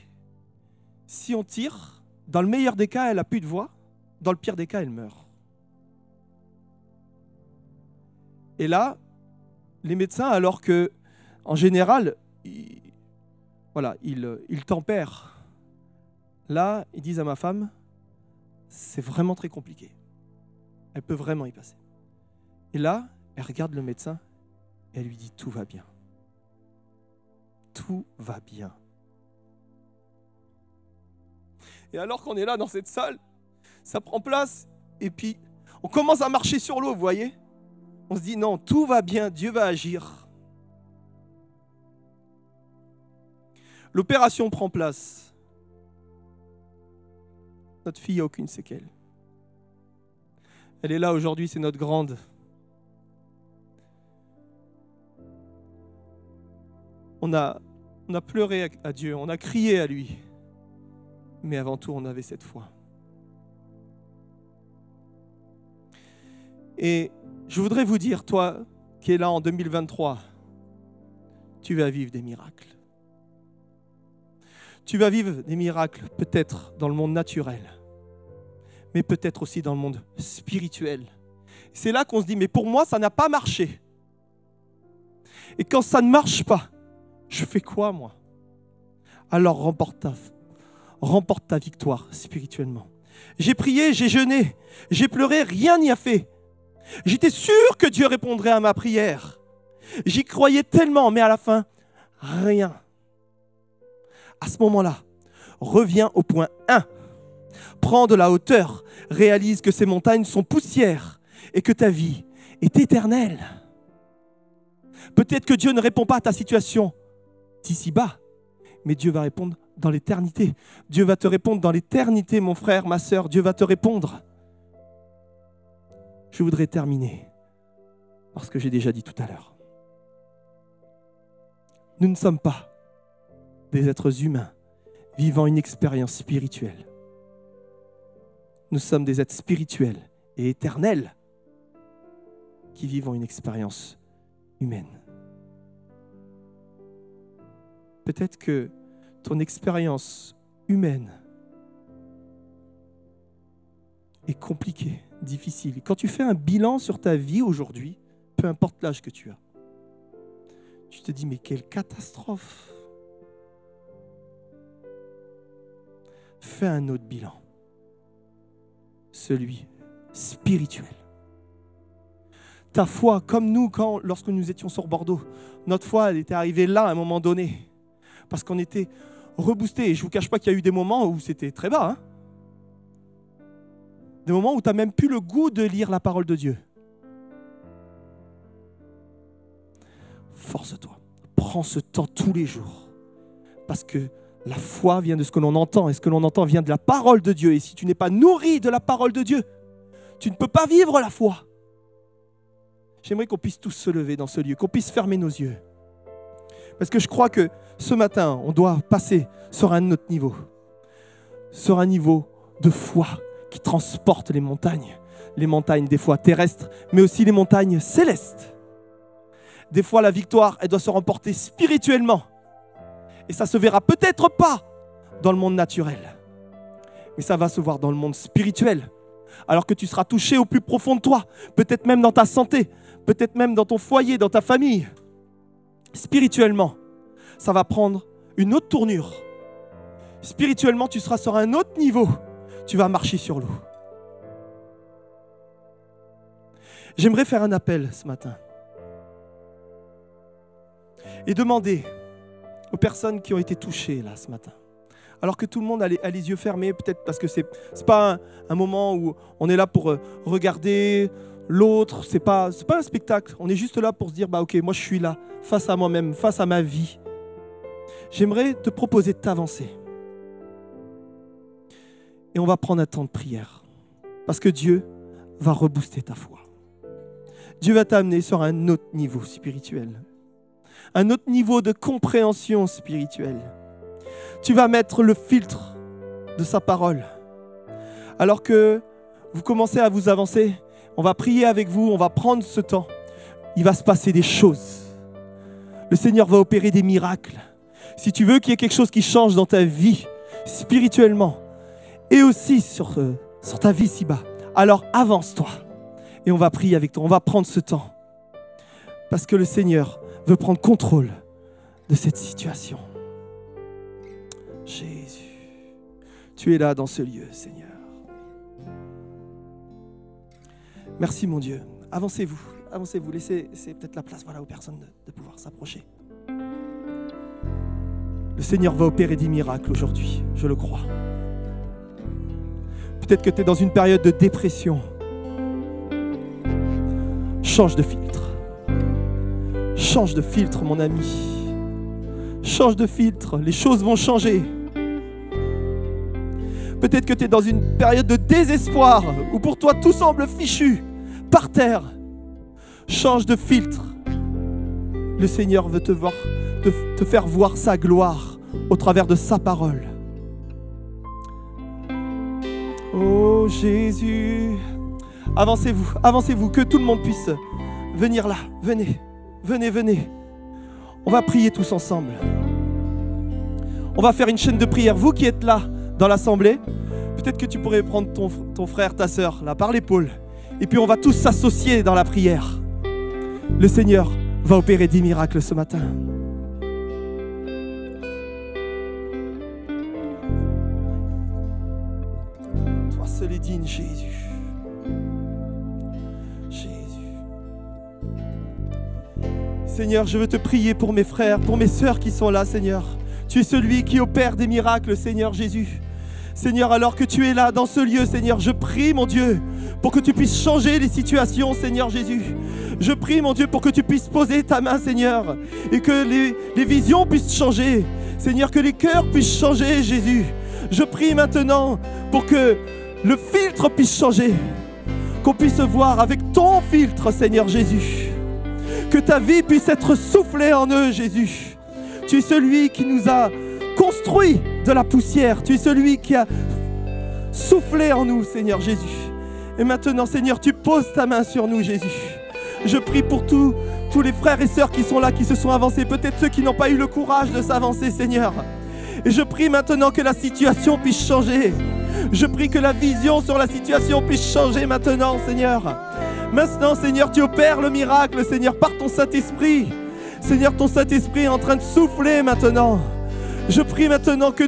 Si on tire, dans le meilleur des cas, elle a plus de voix. Dans le pire des cas, elle meurt. Et là, les médecins, alors que, en général, voilà, ils, ils tempèrent. Là, ils disent à ma femme, c'est vraiment très compliqué. Elle peut vraiment y passer. Et là, elle regarde le médecin et elle lui dit, tout va bien. Tout va bien. Et alors qu'on est là dans cette salle, ça prend place et puis on commence à marcher sur l'eau, vous voyez On se dit non, tout va bien, Dieu va agir. L'opération prend place. Notre fille n'a aucune séquelle. Elle est là aujourd'hui, c'est notre grande. On a, on a pleuré à, Dieu, on a crié à lui. Mais avant tout, on avait cette foi. Et je voudrais vous dire, toi qui es là en 2023, tu vas vivre des miracles. Tu vas vivre des miracles peut-être dans le monde naturel, mais peut-être aussi dans le monde spirituel. C'est là qu'on se dit, mais pour moi, ça n'a pas marché. Et quand ça ne marche pas, je fais quoi moi? Alors remporte ta, victoire spirituellement. J'ai prié, j'ai jeûné, j'ai pleuré, rien n'y a fait. J'étais sûr que Dieu répondrait à ma prière. J'y croyais tellement, mais à la fin, rien. À ce moment-là, reviens au point 1. Prends de la hauteur, réalise que ces montagnes sont poussière et que ta vie est éternelle. Peut-être que Dieu ne répond pas à ta situation d'ici-bas, mais Dieu va répondre dans l'éternité. Dieu va te répondre dans l'éternité, mon frère, ma sœur. Dieu va te répondre. Je voudrais terminer par ce que j'ai déjà dit tout à l'heure. Nous ne sommes pas des êtres humains vivant une expérience spirituelle. Nous sommes des êtres spirituels et éternels qui vivons une expérience humaine. Peut-être que ton expérience humaine est compliquée, difficile. Quand tu fais un bilan sur ta vie aujourd'hui, peu importe l'âge que tu as, tu te dis mais quelle catastrophe. Fais un autre bilan, celui spirituel. Ta foi, comme nous, quand, lorsque nous étions sur Bordeaux, notre foi, elle était arrivée là à un moment donné, parce qu'on était reboosté. Et je ne vous cache pas qu'il y a eu des moments où c'était très bas. hein. des moments où tu n'as même plus le goût de lire la parole de Dieu. Force-toi. Prends ce temps tous les jours. Parce que la foi vient de ce que l'on entend. Et ce que l'on entend vient de la parole de Dieu. Et si tu n'es pas nourri de la parole de Dieu, tu ne peux pas vivre la foi. J'aimerais qu'on puisse tous se lever dans ce lieu, qu'on puisse fermer nos yeux. Parce que je crois que ce matin, on doit passer sur un autre niveau. Sur un niveau de foi qui transporte les montagnes. Les montagnes des fois terrestres, mais aussi les montagnes célestes. Des fois, la victoire, elle doit se remporter spirituellement. Et ça se verra peut-être pas dans le monde naturel, mais ça va se voir dans le monde spirituel. Alors que tu seras touché au plus profond de toi, peut-être même dans ta santé, peut-être même dans ton foyer, dans ta famille. Spirituellement, ça va prendre une autre tournure. Spirituellement, tu seras sur un autre niveau. Tu vas marcher sur l'eau. J'aimerais faire un appel ce matin et demander aux personnes qui ont été touchées là ce matin. Alors que tout le monde a les, les yeux fermés, peut-être parce que c'est n'est pas un, moment où on est là pour euh, regarder l'autre, c'est pas pas un spectacle. On est juste là pour se dire bah ok, moi je suis là face à moi-même, face à ma vie. J'aimerais te proposer de t'avancer. Et on va prendre un temps de prière parce que Dieu va rebooster ta foi. Dieu va t'amener sur un autre niveau spirituel un autre niveau de compréhension spirituelle. Tu vas mettre le filtre de sa parole. Alors que vous commencez à vous avancer, on va prier avec vous, on va prendre ce temps. Il va se passer des choses. Le Seigneur va opérer des miracles. Si tu veux qu'il y ait quelque chose qui change dans ta vie spirituellement et aussi sur, euh, sur ta vie si bas, alors avance-toi et on va prier avec toi. On va prendre ce temps. Parce que le Seigneur veut prendre contrôle de cette situation. Jésus, tu es là dans ce lieu, Seigneur. Merci mon Dieu. Avancez-vous, avancez-vous, laissez, peut-être la place voilà, aux personnes de, de pouvoir s'approcher. Le Seigneur va opérer des miracles aujourd'hui, je le crois. Peut-être que tu es dans une période de dépression. Change de filtre. Change de filtre, mon ami. Change de filtre. Les choses vont changer. Peut-être que tu es dans une période de désespoir où pour toi tout semble fichu, par terre. Change de filtre. Le Seigneur veut te, voir, faire voir sa gloire au travers de sa parole. Oh Jésus. Avancez-vous, avancez-vous, que tout le monde puisse venir là. Venez. Venez, venez. On va prier tous ensemble. On va faire une chaîne de prière. Vous qui êtes là dans l'assemblée, peut-être que tu pourrais prendre ton, frère, ta soeur, là, par l'épaule. Et puis on va tous s'associer dans la prière. Le Seigneur va opérer des miracles ce matin. Toi seul est digne. Jésus. Seigneur, je veux te prier pour mes frères, pour mes sœurs qui sont là, Seigneur. Tu es celui qui opère des miracles, Seigneur Jésus. Seigneur, alors que tu es là dans ce lieu, Seigneur, je prie, mon Dieu, pour que tu puisses changer les situations, Seigneur Jésus. Je prie, mon Dieu, pour que tu puisses poser ta main, Seigneur, et que les, visions puissent changer. Seigneur, que les cœurs puissent changer, Jésus. Je prie maintenant pour que le filtre puisse changer, qu'on puisse voir avec ton filtre, Seigneur Jésus. Que ta vie puisse être soufflée en eux, Jésus. Tu es celui qui nous a construit de la poussière. Tu es celui qui a soufflé en nous, Seigneur Jésus. Et maintenant, Seigneur, tu poses ta main sur nous, Jésus. Je prie pour tous, tous les frères et sœurs qui sont là, qui se sont avancés, peut-être ceux qui n'ont pas eu le courage de s'avancer, Seigneur. Et je prie maintenant que la situation puisse changer. Je prie que la vision sur la situation puisse changer maintenant, Seigneur. Maintenant, Seigneur, tu opères le miracle, Seigneur, par ton Saint-Esprit. Seigneur, ton Saint-Esprit est en train de souffler maintenant. Je prie maintenant que,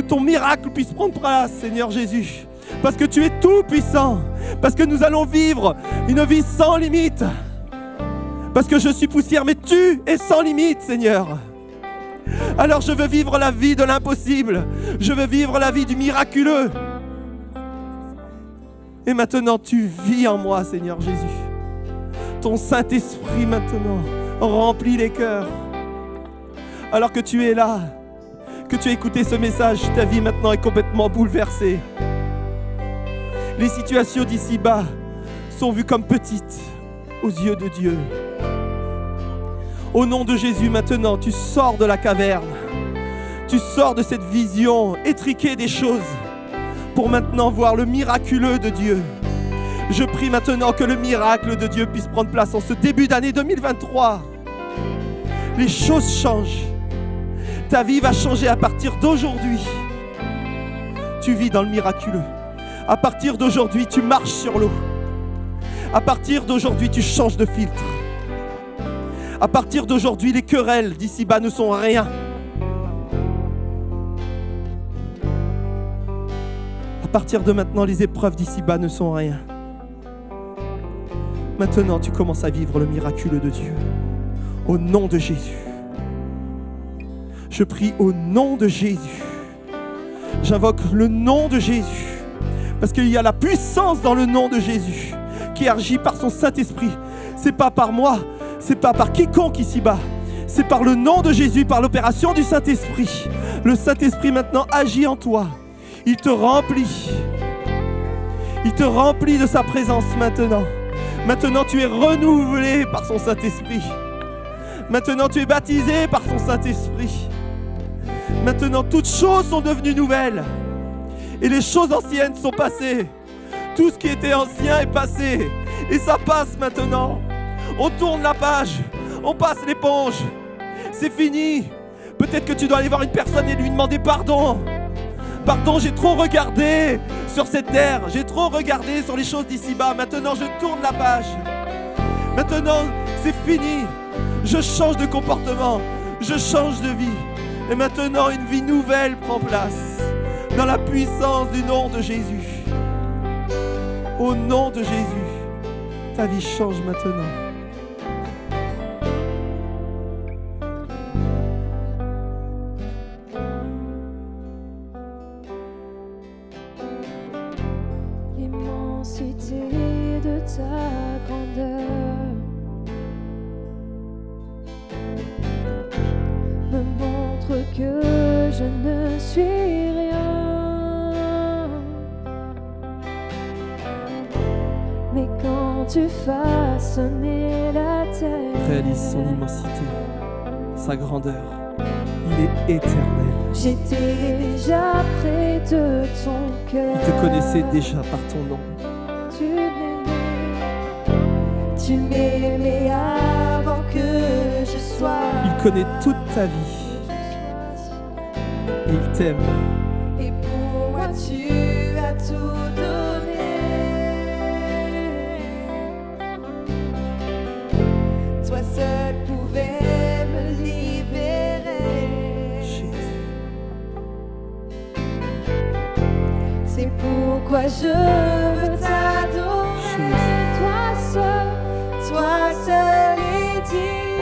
ton miracle puisse prendre place, Seigneur Jésus. Parce que tu es tout puissant. Parce que nous allons vivre une vie sans limite. Parce que je suis poussière, mais tu es sans limite, Seigneur. Alors je veux vivre la vie de l'impossible. Je veux vivre la vie du miraculeux. Et maintenant, tu vis en moi, Seigneur Jésus. Ton Saint-Esprit maintenant remplit les cœurs. Alors que tu es là, que tu as écouté ce message, ta vie maintenant est complètement bouleversée. Les situations d'ici-bas sont vues comme petites aux yeux de Dieu. Au nom de Jésus, maintenant, tu sors de la caverne. Tu sors de cette vision étriquée des choses pour maintenant voir le miraculeux de Dieu. Je prie maintenant que le miracle de Dieu puisse prendre place en ce début d'année 2023. Les choses changent. Ta vie va changer à partir d'aujourd'hui. Tu vis dans le miraculeux. À partir d'aujourd'hui, tu marches sur l'eau. À partir d'aujourd'hui, tu changes de filtre. À partir d'aujourd'hui, les querelles d'ici-bas ne sont rien. Partir de maintenant, les épreuves d'ici-bas ne sont rien. Maintenant, tu commences à vivre le miraculeux de Dieu. Au nom de Jésus. Je prie au nom de Jésus. J'invoque le nom de Jésus. Parce qu'il y a la puissance dans le nom de Jésus qui agit par son Saint-Esprit. C'est pas par moi, c'est pas par quiconque ici-bas. C'est par le nom de Jésus, par l'opération du Saint-Esprit. Le Saint-Esprit maintenant agit en toi. Il te remplit. Il te remplit de sa présence maintenant. Maintenant, tu es renouvelé par son Saint-Esprit. Maintenant, tu es baptisé par son Saint-Esprit. Maintenant, toutes choses sont devenues nouvelles. Et les choses anciennes sont passées. Tout ce qui était ancien est passé. Et ça passe maintenant. On tourne la page. On passe l'éponge. C'est fini. Peut-être que tu dois aller voir une personne et lui demander pardon. Pardon, j'ai trop regardé sur cette terre. J'ai trop regardé sur les choses d'ici-bas. Maintenant, je tourne la page. Maintenant, c'est fini. Je change de comportement. Je change de vie. Et maintenant, une vie nouvelle prend place dans la puissance du nom de Jésus. Au nom de Jésus, ta vie change maintenant. Façonnais la terre, Réalise son immensité, sa grandeur. Il est éternel. J'étais déjà près de ton cœur. Il te connaissait déjà par ton nom. Tu m'aimais, tu m'aimais avant que je sois. Il connaît toute ta vie et il t'aime. Et pour moi, tu as tout pourquoi je veux t'adorer. Toi seul, toi seul est digne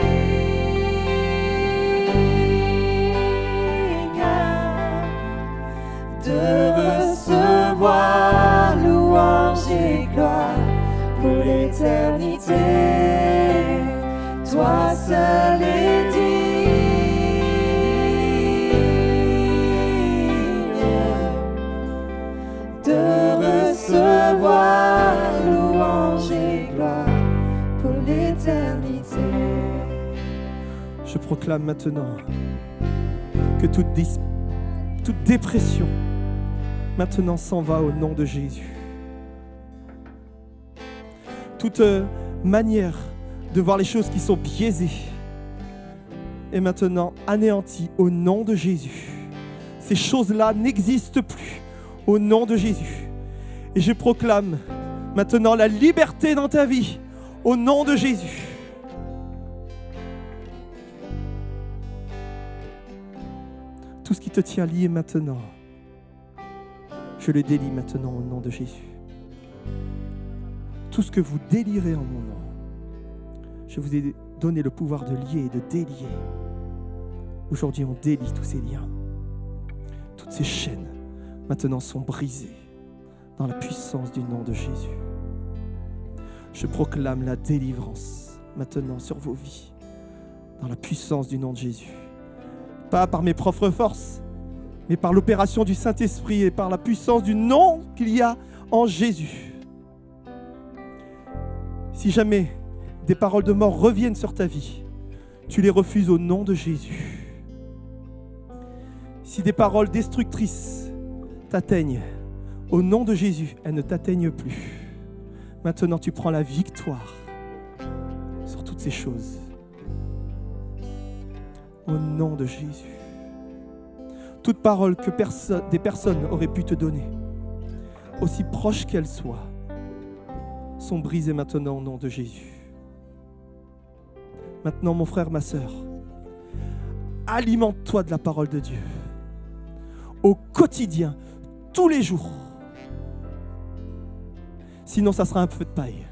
de recevoir louange et gloire pour l'éternité. Toi seul proclame maintenant que toute, toute dépression maintenant s'en va au nom de Jésus. Toute euh, manière de voir les choses qui sont biaisées est maintenant anéantie au nom de Jésus. Ces choses-là n'existent plus au nom de Jésus. Et je proclame maintenant la liberté dans ta vie au nom de Jésus. Tout ce qui te tient lié maintenant, je le délie maintenant au nom de Jésus. Tout ce que vous délirez en mon nom, je vous ai donné le pouvoir de lier et de délier. Aujourd'hui, on délie tous ces liens. Toutes ces chaînes maintenant sont brisées dans la puissance du nom de Jésus. Je proclame la délivrance maintenant sur vos vies dans la puissance du nom de Jésus pas par mes propres forces, mais par l'opération du Saint-Esprit et par la puissance du nom qu'il y a en Jésus. Si jamais des paroles de mort reviennent sur ta vie, tu les refuses au nom de Jésus. Si des paroles destructrices t'atteignent, au nom de Jésus, elles ne t'atteignent plus. Maintenant, tu prends la victoire sur toutes ces choses. Au nom de Jésus. Toute parole que des personnes auraient pu te donner, aussi proches qu'elles soient, sont brisées maintenant au nom de Jésus. Maintenant, mon frère, ma sœur, alimente-toi de la parole de Dieu. Au quotidien, tous les jours. Sinon, ça sera un feu de paille.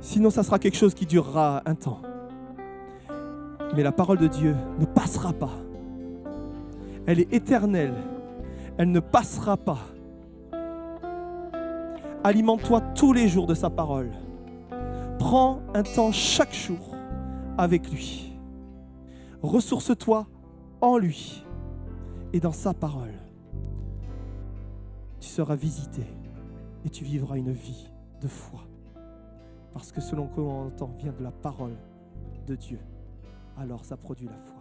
Sinon, ça sera quelque chose qui durera un temps. Mais la parole de Dieu ne passera pas. Elle est éternelle. Elle ne passera pas. Alimente-toi tous les jours de sa parole. Prends un temps chaque jour avec lui. Ressource-toi en lui et dans sa parole. Tu seras visité et tu vivras une vie de foi. Parce que selon que l'on entend vient de la parole de Dieu, alors ça produit la foi.